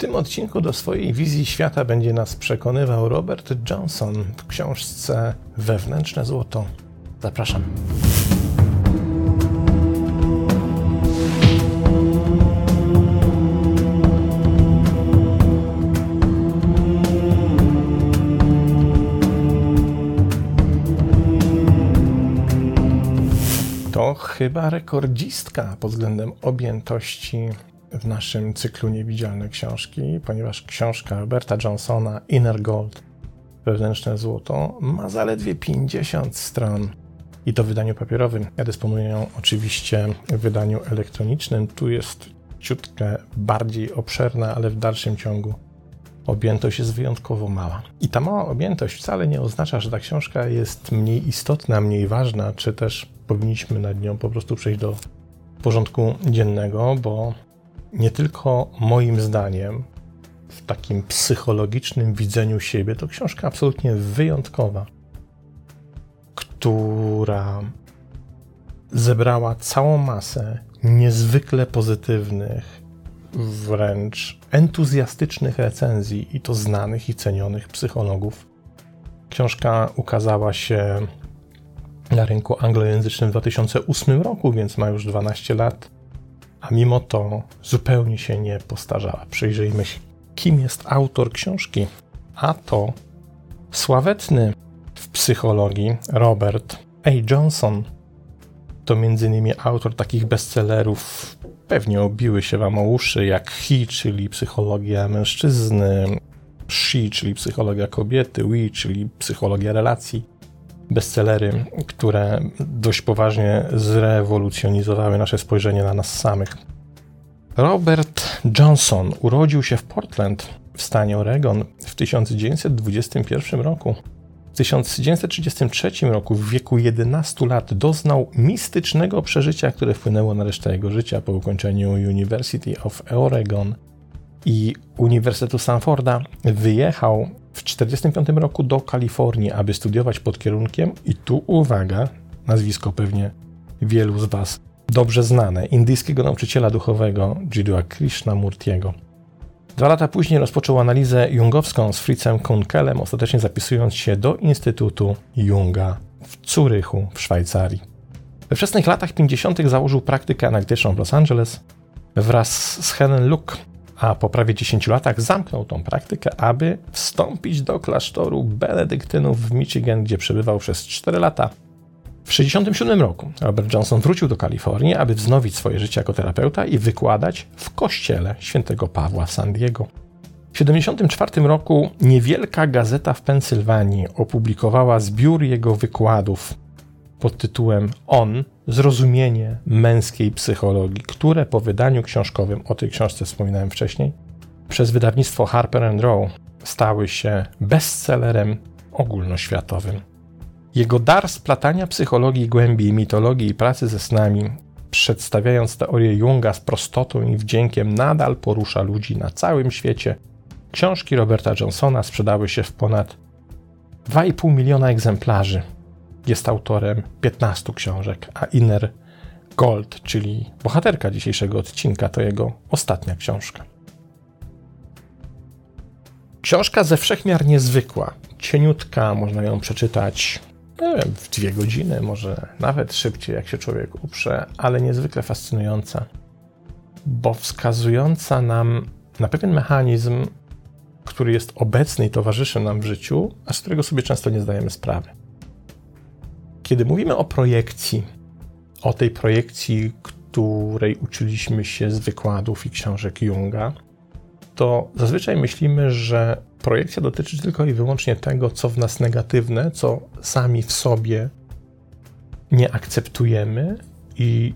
tym odcinku do swojej wizji świata będzie nas przekonywał Robert Johnson w książce Wewnętrzne Złoto. Zapraszam. To chyba rekordzistka pod względem objętości w naszym cyklu Niewidzialne Książki, ponieważ książka Roberta Johnsona Inner Gold Wewnętrzne Złoto ma zaledwie 50 stron i to w wydaniu papierowym. Ja dysponuję ją oczywiście w wydaniu elektronicznym. Tu jest ciutkę bardziej obszerna, ale w dalszym ciągu objętość jest wyjątkowo mała. I ta mała objętość wcale nie oznacza, że ta książka jest mniej istotna, mniej ważna, czy też powinniśmy nad nią po prostu przejść do porządku dziennego, bo nie tylko moim zdaniem, w takim psychologicznym widzeniu siebie, to książka absolutnie wyjątkowa, która zebrała całą masę niezwykle pozytywnych, wręcz entuzjastycznych recenzji, i to znanych i cenionych psychologów. Książka ukazała się na rynku anglojęzycznym w 2008 roku, więc ma już 12 lat a mimo to zupełnie się nie postarzała. Przyjrzyjmy się, kim jest autor książki. A to sławetny w psychologii Robert A. Johnson. To m.in. autor takich bestsellerów, pewnie obiły się wam o uszy, jak He, czyli psychologia mężczyzny, She, czyli psychologia kobiety, We, czyli psychologia relacji bestsellery, które dość poważnie zrewolucjonizowały nasze spojrzenie na nas samych. Robert Johnson urodził się w Portland w stanie Oregon w 1921 roku. W 1933 roku, w wieku 11 lat, doznał mistycznego przeżycia, które wpłynęło na resztę jego życia po ukończeniu University of Oregon i Uniwersytetu Stanforda. Wyjechał w 1945 roku do Kalifornii, aby studiować pod kierunkiem, i tu uwaga, nazwisko pewnie wielu z Was dobrze znane, indyjskiego nauczyciela duchowego Jidua Krishnamurtiego. Dwa lata później rozpoczął analizę jungowską z Fritzem Kunkelem, ostatecznie zapisując się do Instytutu Junga w Zurychu w Szwajcarii. We wczesnych latach 50. założył praktykę analityczną w Los Angeles wraz z Helen Luke, a po prawie 10 latach zamknął tą praktykę, aby wstąpić do klasztoru benedyktynów w Michigan, gdzie przebywał przez 4 lata. W 1967 roku Robert Johnson wrócił do Kalifornii, aby wznowić swoje życie jako terapeuta i wykładać w kościele świętego Pawła w San Diego. W 1974 roku niewielka gazeta w Pensylwanii opublikowała zbiór jego wykładów pod tytułem On zrozumienie męskiej psychologii, które po wydaniu książkowym, o tej książce wspominałem wcześniej, przez wydawnictwo Harper Row stały się bestsellerem ogólnoświatowym. Jego dar splatania psychologii głębi, mitologii i pracy ze snami, przedstawiając teorię Junga z prostotą i wdziękiem, nadal porusza ludzi na całym świecie. Książki Roberta Johnsona sprzedały się w ponad 2,5 miliona egzemplarzy jest autorem 15 książek, a Inner Gold, czyli bohaterka dzisiejszego odcinka, to jego ostatnia książka. Książka ze wszechmiar niezwykła, cieniutka, można ją przeczytać wiem, w dwie godziny, może nawet szybciej, jak się człowiek uprze, ale niezwykle fascynująca, bo wskazująca nam na pewien mechanizm, który jest obecny i towarzyszy nam w życiu, a z którego sobie często nie zdajemy sprawy. Kiedy mówimy o projekcji, o tej projekcji, której uczyliśmy się z wykładów i książek Junga, to zazwyczaj myślimy, że projekcja dotyczy tylko i wyłącznie tego, co w nas negatywne, co sami w sobie nie akceptujemy i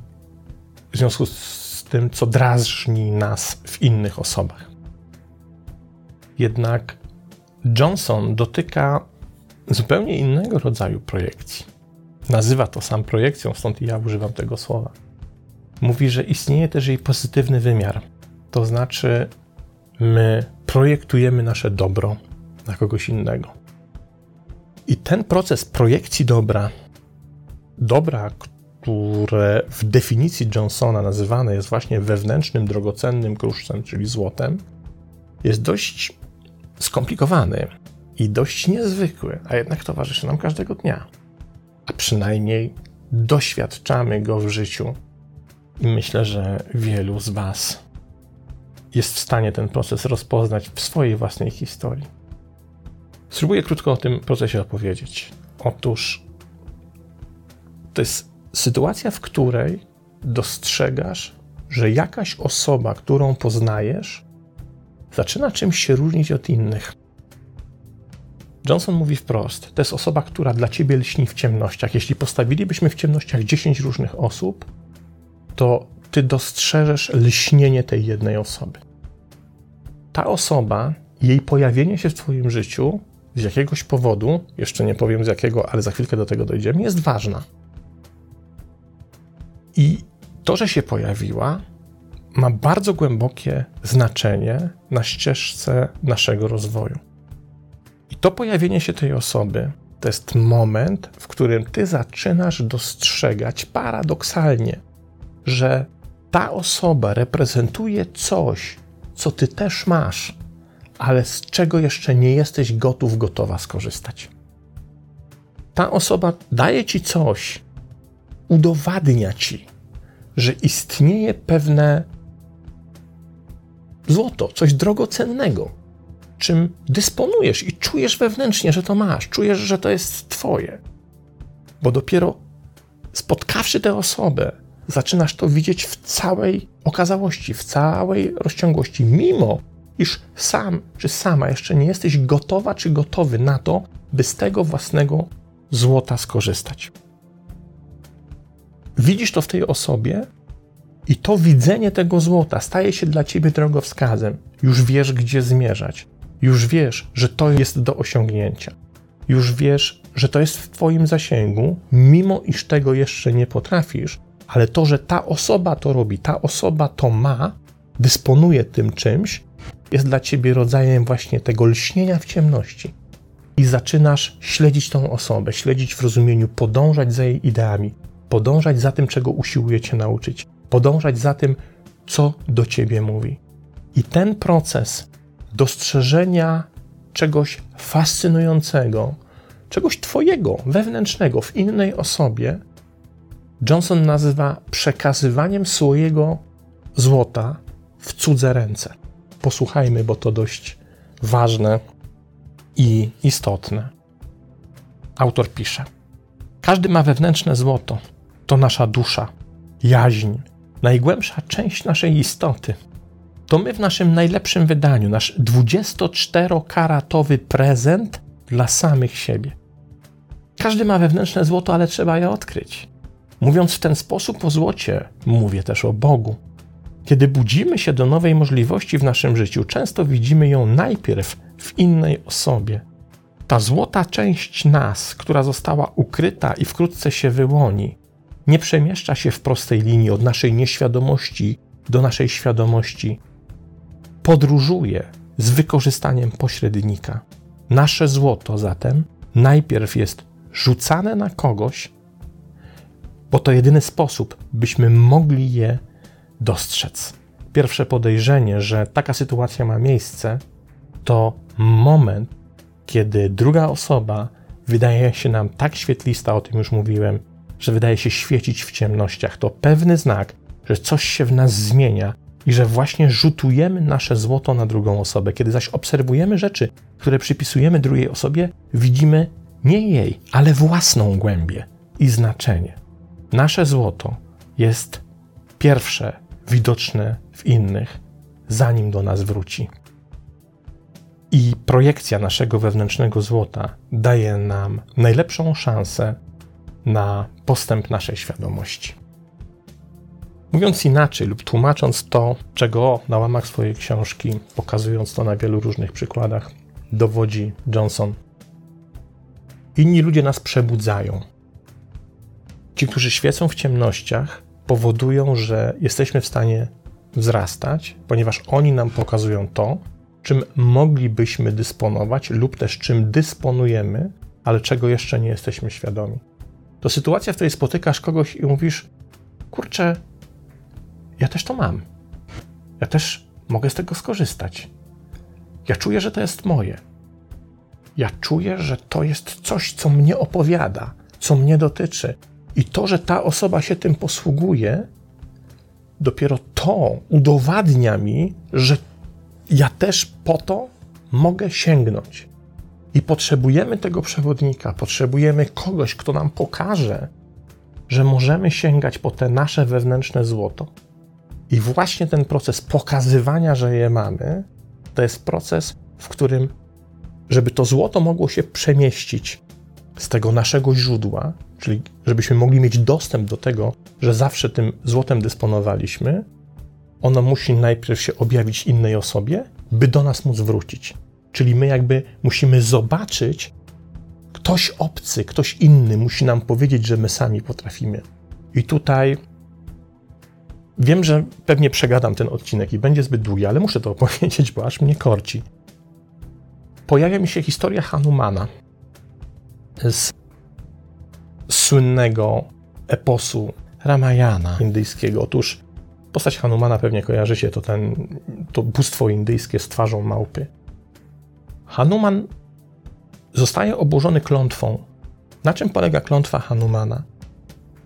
w związku z tym, co drażni nas w innych osobach. Jednak Johnson dotyka zupełnie innego rodzaju projekcji. Nazywa to sam projekcją, stąd ja używam tego słowa. Mówi, że istnieje też jej pozytywny wymiar. To znaczy, my projektujemy nasze dobro na kogoś innego. I ten proces projekcji dobra, dobra, które w definicji Johnsona nazywane jest właśnie wewnętrznym, drogocennym kruszcem, czyli złotem, jest dość skomplikowany i dość niezwykły, a jednak towarzyszy nam każdego dnia. A przynajmniej doświadczamy go w życiu. I myślę, że wielu z Was jest w stanie ten proces rozpoznać w swojej własnej historii. Spróbuję krótko o tym procesie opowiedzieć. Otóż to jest sytuacja, w której dostrzegasz, że jakaś osoba, którą poznajesz, zaczyna czymś się różnić od innych. Johnson mówi wprost: To jest osoba, która dla ciebie lśni w ciemnościach. Jeśli postawilibyśmy w ciemnościach 10 różnych osób, to ty dostrzeżesz lśnienie tej jednej osoby. Ta osoba, jej pojawienie się w twoim życiu z jakiegoś powodu, jeszcze nie powiem z jakiego, ale za chwilkę do tego dojdziemy, jest ważna. I to, że się pojawiła, ma bardzo głębokie znaczenie na ścieżce naszego rozwoju. To pojawienie się tej osoby to jest moment, w którym ty zaczynasz dostrzegać paradoksalnie, że ta osoba reprezentuje coś, co ty też masz, ale z czego jeszcze nie jesteś gotów, gotowa skorzystać. Ta osoba daje ci coś, udowadnia ci, że istnieje pewne złoto, coś drogocennego, czym dysponujesz i czujesz wewnętrznie, że to masz, czujesz, że to jest Twoje. Bo dopiero spotkawszy tę osobę, zaczynasz to widzieć w całej okazałości, w całej rozciągłości, mimo iż sam czy sama jeszcze nie jesteś gotowa czy gotowy na to, by z tego własnego złota skorzystać. Widzisz to w tej osobie i to widzenie tego złota staje się dla ciebie drogowskazem. Już wiesz, gdzie zmierzać. Już wiesz, że to jest do osiągnięcia. Już wiesz, że to jest w Twoim zasięgu, mimo iż tego jeszcze nie potrafisz, ale to, że ta osoba to robi, ta osoba to ma, dysponuje tym czymś, jest dla Ciebie rodzajem właśnie tego lśnienia w ciemności. I zaczynasz śledzić tą osobę, śledzić w rozumieniu, podążać za jej ideami, podążać za tym, czego usiłuje Cię nauczyć, podążać za tym, co do Ciebie mówi. I ten proces dostrzeżenia czegoś fascynującego, czegoś Twojego, wewnętrznego w innej osobie, Johnson nazywa przekazywaniem swojego złota w cudze ręce. Posłuchajmy, bo to dość ważne i istotne. Autor pisze: Każdy ma wewnętrzne złoto. To nasza dusza, jaźń, najgłębsza część naszej istoty to my w naszym najlepszym wydaniu, nasz 24-karatowy prezent dla samych siebie. Każdy ma wewnętrzne złoto, ale trzeba je odkryć. Mówiąc w ten sposób o złocie, mówię też o Bogu. Kiedy budzimy się do nowej możliwości w naszym życiu, często widzimy ją najpierw w innej osobie. Ta złota część nas, która została ukryta i wkrótce się wyłoni, nie przemieszcza się w prostej linii od naszej nieświadomości do naszej świadomości, podróżuje z wykorzystaniem pośrednika. Nasze złoto zatem najpierw jest rzucane na kogoś, bo to jedyny sposób, byśmy mogli je dostrzec. Pierwsze podejrzenie, że taka sytuacja ma miejsce, to moment, kiedy druga osoba wydaje się nam tak świetlista, o tym już mówiłem, że wydaje się świecić w ciemnościach. To pewny znak, że coś się w nas zmienia i że właśnie rzutujemy nasze złoto na drugą osobę. Kiedy zaś obserwujemy rzeczy, które przypisujemy drugiej osobie, widzimy nie jej, ale własną głębię i znaczenie. Nasze złoto jest pierwsze widoczne w innych, zanim do nas wróci. I projekcja naszego wewnętrznego złota daje nam najlepszą szansę na postęp naszej świadomości. Mówiąc inaczej lub tłumacząc to, czego na łamach swojej książki, pokazując to na wielu różnych przykładach, dowodzi Johnson. Inni ludzie nas przebudzają. Ci, którzy świecą w ciemnościach, powodują, że jesteśmy w stanie wzrastać, ponieważ oni nam pokazują to, czym moglibyśmy dysponować, lub też czym dysponujemy, ale czego jeszcze nie jesteśmy świadomi. To sytuacja, w której spotykasz kogoś i mówisz: Kurczę, ja też to mam. Ja też mogę z tego skorzystać. Ja czuję, że to jest moje. Ja czuję, że to jest coś, co mnie opowiada, co mnie dotyczy. I to, że ta osoba się tym posługuje, dopiero to udowadnia mi, że ja też po to mogę sięgnąć. I potrzebujemy tego przewodnika, potrzebujemy kogoś, kto nam pokaże, że możemy sięgać po te nasze wewnętrzne złoto. I właśnie ten proces pokazywania, że je mamy, to jest proces, w którym, żeby to złoto mogło się przemieścić z tego naszego źródła, czyli żebyśmy mogli mieć dostęp do tego, że zawsze tym złotem dysponowaliśmy, ono musi najpierw się objawić innej osobie, by do nas móc wrócić. Czyli my jakby musimy zobaczyć, ktoś obcy, ktoś inny musi nam powiedzieć, że my sami potrafimy. I tutaj wiem, że pewnie przegadam ten odcinek i będzie zbyt długi, ale muszę to opowiedzieć, bo aż mnie korci. Pojawia mi się historia Hanumana z słynnego eposu Ramayana indyjskiego. Otóż postać Hanumana pewnie kojarzy się, to, ten, to bóstwo indyjskie z twarzą małpy. Hanuman zostaje oburzony klątwą. Na czym polega klątwa Hanumana?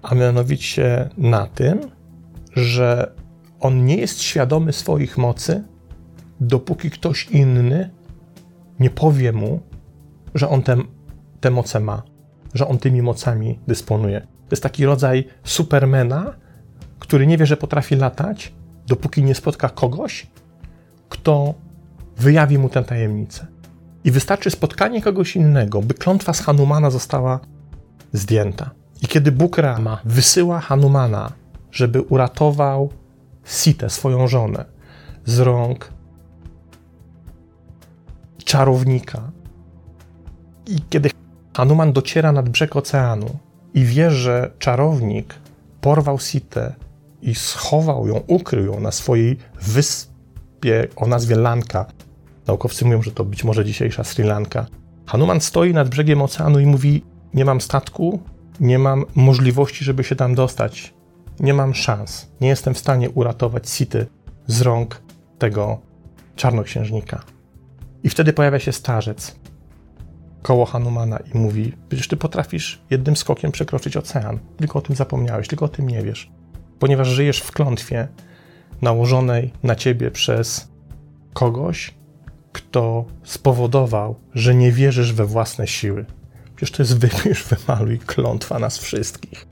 A mianowicie na tym, że on nie jest świadomy swoich mocy, dopóki ktoś inny nie powie mu, że on te, te moce ma, że on tymi mocami dysponuje. To jest taki rodzaj supermena, który nie wie, że potrafi latać, dopóki nie spotka kogoś, kto wyjawi mu tę tajemnicę. I wystarczy spotkanie kogoś innego, by klątwa z Hanumana została zdjęta. I kiedy Bóg Rama wysyła Hanumana, żeby uratował Sitę, swoją żonę, z rąk czarownika, i kiedy Hanuman dociera nad brzeg oceanu i wie, że czarownik porwał Sitę i schował ją, ukrył ją na swojej wyspie o nazwie Lanka, Naukowcy mówią, że to być może dzisiejsza Sri Lanka. Hanuman stoi nad brzegiem oceanu i mówi: Nie mam statku, nie mam możliwości, żeby się tam dostać. Nie mam szans. Nie jestem w stanie uratować Sity z rąk tego czarnoksiężnika. I wtedy pojawia się starzec koło Hanumana i mówi: Przecież ty potrafisz jednym skokiem przekroczyć ocean. Tylko o tym zapomniałeś, tylko o tym nie wiesz. Ponieważ żyjesz w klątwie nałożonej na ciebie przez kogoś, kto spowodował, że nie wierzysz we własne siły. Przecież to jest wypisz, wymaluj klątwa nas wszystkich.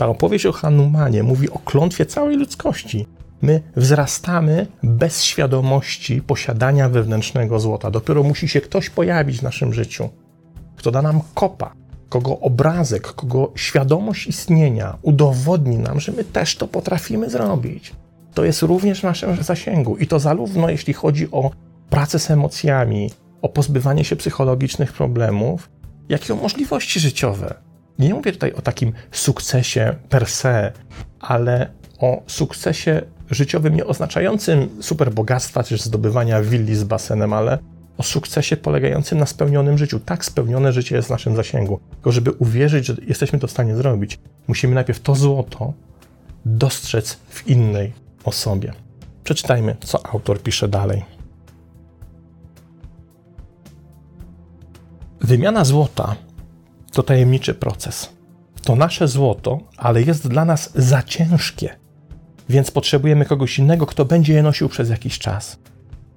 Ta opowieść o Hanumanie mówi o klątwie całej ludzkości. My wzrastamy bez świadomości posiadania wewnętrznego złota. Dopiero musi się ktoś pojawić w naszym życiu, kto da nam kopa, kogo obrazek, kogo świadomość istnienia udowodni nam, że my też to potrafimy zrobić. To jest również w naszym zasięgu i to zarówno jeśli chodzi o pracę z emocjami, o pozbywanie się psychologicznych problemów, jak i o możliwości życiowe. Nie mówię tutaj o takim sukcesie per se, ale o sukcesie życiowym nie oznaczającym superbogactwa czy zdobywania willi z basenem, ale o sukcesie polegającym na spełnionym życiu. Tak spełnione życie jest w naszym zasięgu. Tylko żeby uwierzyć, że jesteśmy to w stanie zrobić, musimy najpierw to złoto dostrzec w innej osobie. Przeczytajmy, co autor pisze dalej. Wymiana złota to tajemniczy proces. To nasze złoto, ale jest dla nas za ciężkie, więc potrzebujemy kogoś innego, kto będzie je nosił przez jakiś czas.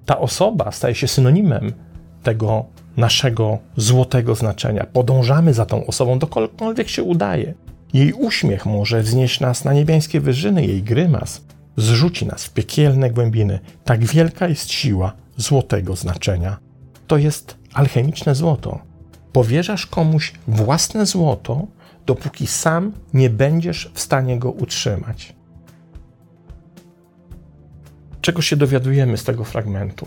Ta osoba staje się synonimem tego naszego złotego znaczenia. Podążamy za tą osobą, dokądkolwiek się udaje. Jej uśmiech może wznieść nas na niebiańskie wyżyny, jej grymas zrzuci nas w piekielne głębiny. Tak wielka jest siła złotego znaczenia. To jest alchemiczne złoto powierzasz komuś własne złoto, dopóki sam nie będziesz w stanie go utrzymać. Czego się dowiadujemy z tego fragmentu?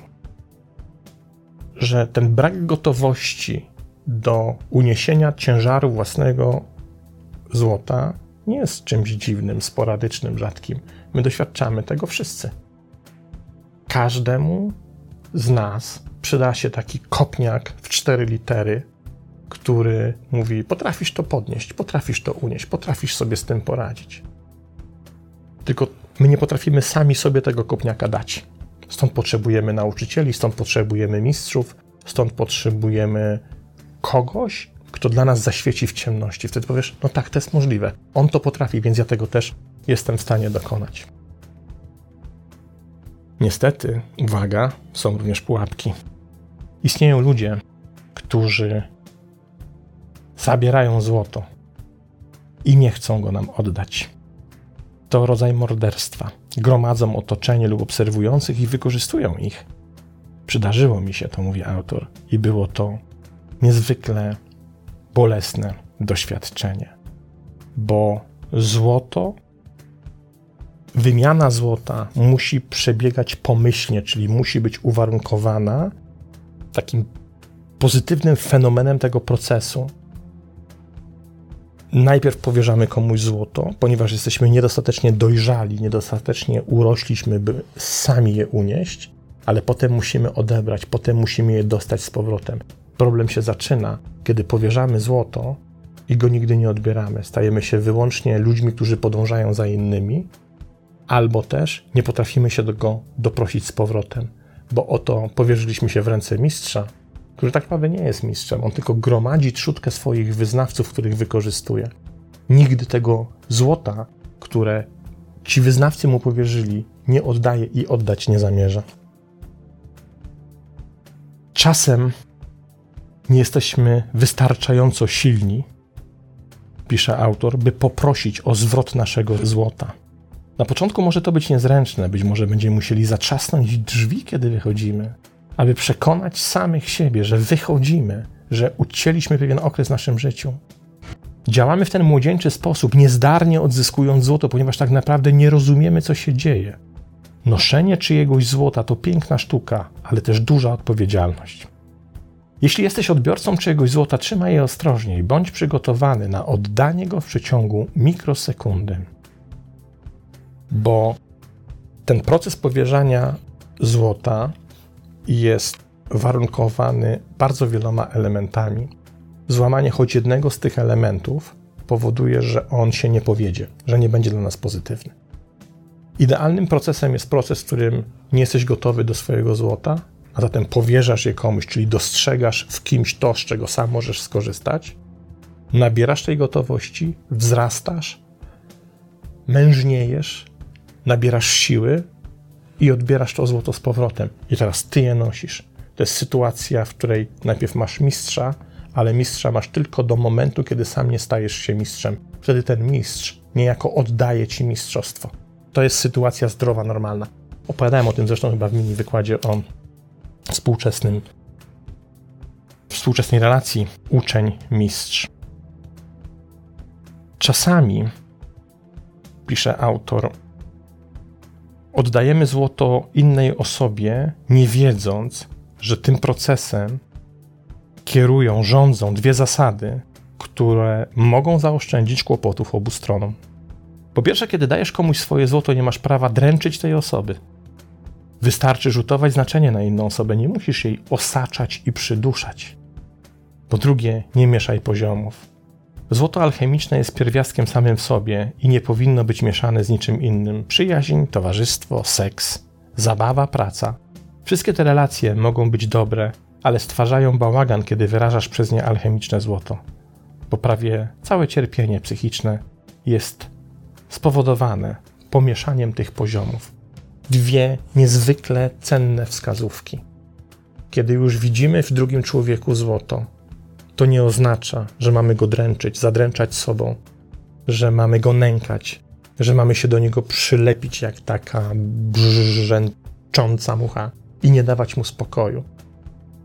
Że ten brak gotowości do uniesienia ciężaru własnego złota nie jest czymś dziwnym, sporadycznym, rzadkim. My doświadczamy tego wszyscy. Każdemu z nas przyda się taki kopniak w cztery litery, który mówi: Potrafisz to podnieść, potrafisz to unieść, potrafisz sobie z tym poradzić. Tylko my nie potrafimy sami sobie tego kopniaka dać. Stąd potrzebujemy nauczycieli, stąd potrzebujemy mistrzów, stąd potrzebujemy kogoś, kto dla nas zaświeci w ciemności. Wtedy powiesz, no tak, to jest możliwe. On to potrafi, więc ja tego też jestem w stanie dokonać. Niestety, uwaga, są również pułapki. Istnieją ludzie, którzy zabierają złoto i nie chcą go nam oddać. To rodzaj morderstwa. Gromadzą otoczenie lub obserwujących i wykorzystują ich. Przydarzyło mi się to, mówi autor, i było to niezwykle bolesne doświadczenie, bo złoto, wymiana złota musi przebiegać pomyślnie, czyli musi być uwarunkowana takim pozytywnym fenomenem tego procesu. Najpierw powierzamy komuś złoto, ponieważ jesteśmy niedostatecznie dojrzali, niedostatecznie urośliśmy, by sami je unieść, ale potem musimy odebrać, potem musimy je dostać z powrotem. Problem się zaczyna, kiedy powierzamy złoto i go nigdy nie odbieramy. Stajemy się wyłącznie ludźmi, którzy podążają za innymi, albo też nie potrafimy się do go doprosić z powrotem, bo oto powierzyliśmy się w ręce mistrza, który tak naprawdę nie jest mistrzem, on tylko gromadzi trzutkę swoich wyznawców, których wykorzystuje. Nigdy tego złota, które ci wyznawcy mu powierzyli, nie oddaje i oddać nie zamierza. Czasem nie jesteśmy wystarczająco silni, pisze autor, by poprosić o zwrot naszego złota. Na początku może to być niezręczne, być może będziemy musieli zatrzasnąć drzwi, kiedy wychodzimy, aby przekonać samych siebie, że wychodzimy, że ucięliśmy pewien okres w naszym życiu. Działamy w ten młodzieńczy sposób, niezdarnie odzyskując złoto, ponieważ tak naprawdę nie rozumiemy, co się dzieje. Noszenie czyjegoś złota to piękna sztuka, ale też duża odpowiedzialność. Jeśli jesteś odbiorcą czyjegoś złota, trzymaj je ostrożnie i bądź przygotowany na oddanie go w przeciągu mikrosekundy. Bo ten proces powierzania złota jest warunkowany bardzo wieloma elementami. Złamanie choć jednego z tych elementów powoduje, że on się nie powiedzie, że nie będzie dla nas pozytywny. Idealnym procesem jest proces, w którym nie jesteś gotowy do swojego złota, a zatem powierzasz je komuś, czyli dostrzegasz w kimś to, z czego sam możesz skorzystać, nabierasz tej gotowości, wzrastasz, mężniejesz, nabierasz siły i odbierasz to złoto z powrotem. I teraz ty je nosisz. To jest sytuacja, w której najpierw masz mistrza, ale mistrza masz tylko do momentu, kiedy sam nie stajesz się mistrzem. Wtedy ten mistrz niejako oddaje ci mistrzostwo. To jest sytuacja zdrowa, normalna. Opowiadałem o tym zresztą chyba w mini wykładzie o współczesnym, współczesnej relacji uczeń-mistrz. Czasami, pisze autor, oddajemy złoto innej osobie, nie wiedząc, że tym procesem kierują, rządzą dwie zasady, które mogą zaoszczędzić kłopotów obu stronom. Po pierwsze, kiedy dajesz komuś swoje złoto, nie masz prawa dręczyć tej osoby. Wystarczy rzutować znaczenie na inną osobę, nie musisz jej osaczać i przyduszać. Po drugie, nie mieszaj poziomów. Złoto alchemiczne jest pierwiastkiem samym w sobie i nie powinno być mieszane z niczym innym. Przyjaźń, towarzystwo, seks, zabawa, praca. Wszystkie te relacje mogą być dobre, ale stwarzają bałagan, kiedy wyrażasz przez nie alchemiczne złoto. Bo prawie całe cierpienie psychiczne jest spowodowane pomieszaniem tych poziomów dwie niezwykle cenne wskazówki. Kiedy już widzimy w drugim człowieku złoto, to nie oznacza, że mamy go dręczyć, zadręczać sobą, że mamy go nękać, że mamy się do niego przylepić jak taka brzęcząca mucha i nie dawać mu spokoju.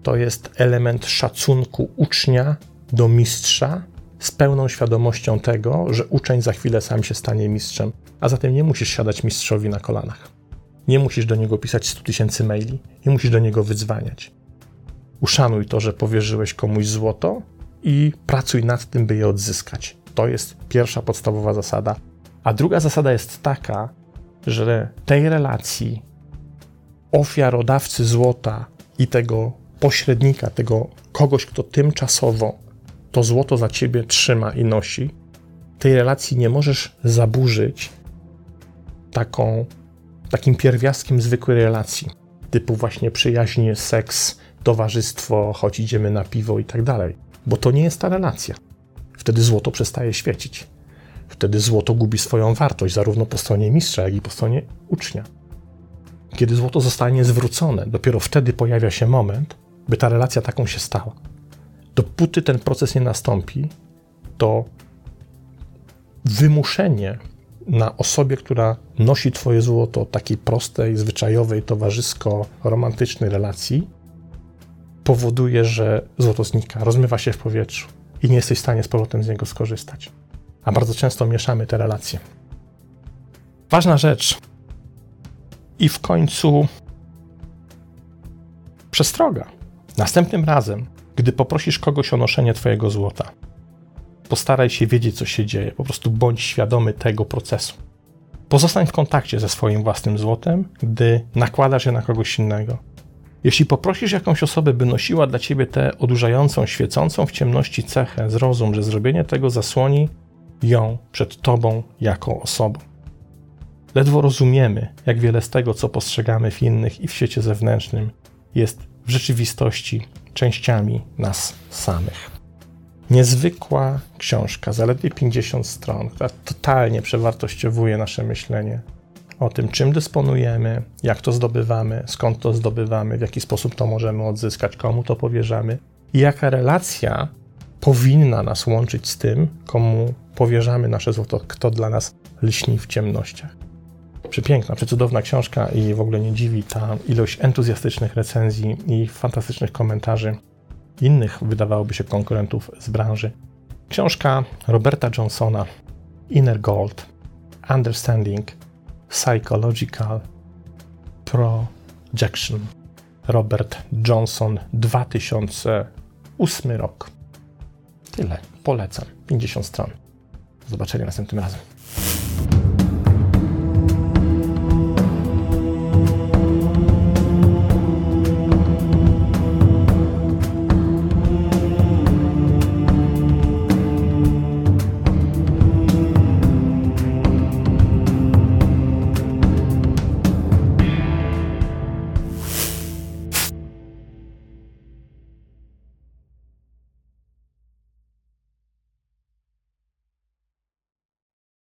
To jest element szacunku ucznia do mistrza z pełną świadomością tego, że uczeń za chwilę sam się stanie mistrzem, a zatem nie musisz siadać mistrzowi na kolanach. Nie musisz do niego pisać 100 tysięcy maili, nie musisz do niego wydzwaniać. Uszanuj to, że powierzyłeś komuś złoto i pracuj nad tym, by je odzyskać. To jest pierwsza podstawowa zasada. A druga zasada jest taka, że tej relacji ofiarodawcy złota i tego pośrednika, tego kogoś, kto tymczasowo to złoto za ciebie trzyma i nosi, tej relacji nie możesz zaburzyć taką takim pierwiastkiem zwykłej relacji. typu właśnie przyjaźnie, seks, towarzystwo, choć idziemy na piwo i tak dalej. Bo to nie jest ta relacja. Wtedy złoto przestaje świecić. Wtedy złoto gubi swoją wartość, zarówno po stronie mistrza, jak i po stronie ucznia. Kiedy złoto zostanie zwrócone, dopiero wtedy pojawia się moment, by ta relacja taką się stała. Dopóty ten proces nie nastąpi, to wymuszenie na osobie, która nosi Twoje złoto takiej prostej, zwyczajowej, towarzysko-romantycznej relacji, powoduje, że złoto znika, rozmywa się w powietrzu i nie jesteś w stanie z powrotem z niego skorzystać. A bardzo często mieszamy te relacje. Ważna rzecz. I w końcu przestroga. Następnym razem, gdy poprosisz kogoś o noszenie Twojego złota, postaraj się wiedzieć, co się dzieje. Po prostu bądź świadomy tego procesu. Pozostań w kontakcie ze swoim własnym złotem, gdy nakładasz je na kogoś innego. Jeśli poprosisz jakąś osobę, by nosiła dla ciebie tę odurzającą, świecącą w ciemności cechę, zrozum, że zrobienie tego zasłoni ją przed tobą jako osobą. Ledwo rozumiemy, jak wiele z tego, co postrzegamy w innych i w świecie zewnętrznym, jest w rzeczywistości częściami nas samych. Niezwykła książka, zaledwie 50 stron, która totalnie przewartościowuje nasze myślenie o tym, czym dysponujemy, jak to zdobywamy, skąd to zdobywamy, w jaki sposób to możemy odzyskać, komu to powierzamy i jaka relacja powinna nas łączyć z tym, komu powierzamy nasze złoto, kto dla nas lśni w ciemnościach. Przepiękna, przecudowna książka i w ogóle nie dziwi ta ilość entuzjastycznych recenzji i fantastycznych komentarzy innych, wydawałoby się, konkurentów z branży. Książka Roberta Johnsona Inner Gold Understanding Psychological Projection. Robert Johnson 2008 rok. Tyle. Polecam. 50 stron. Do zobaczenia następnym razem.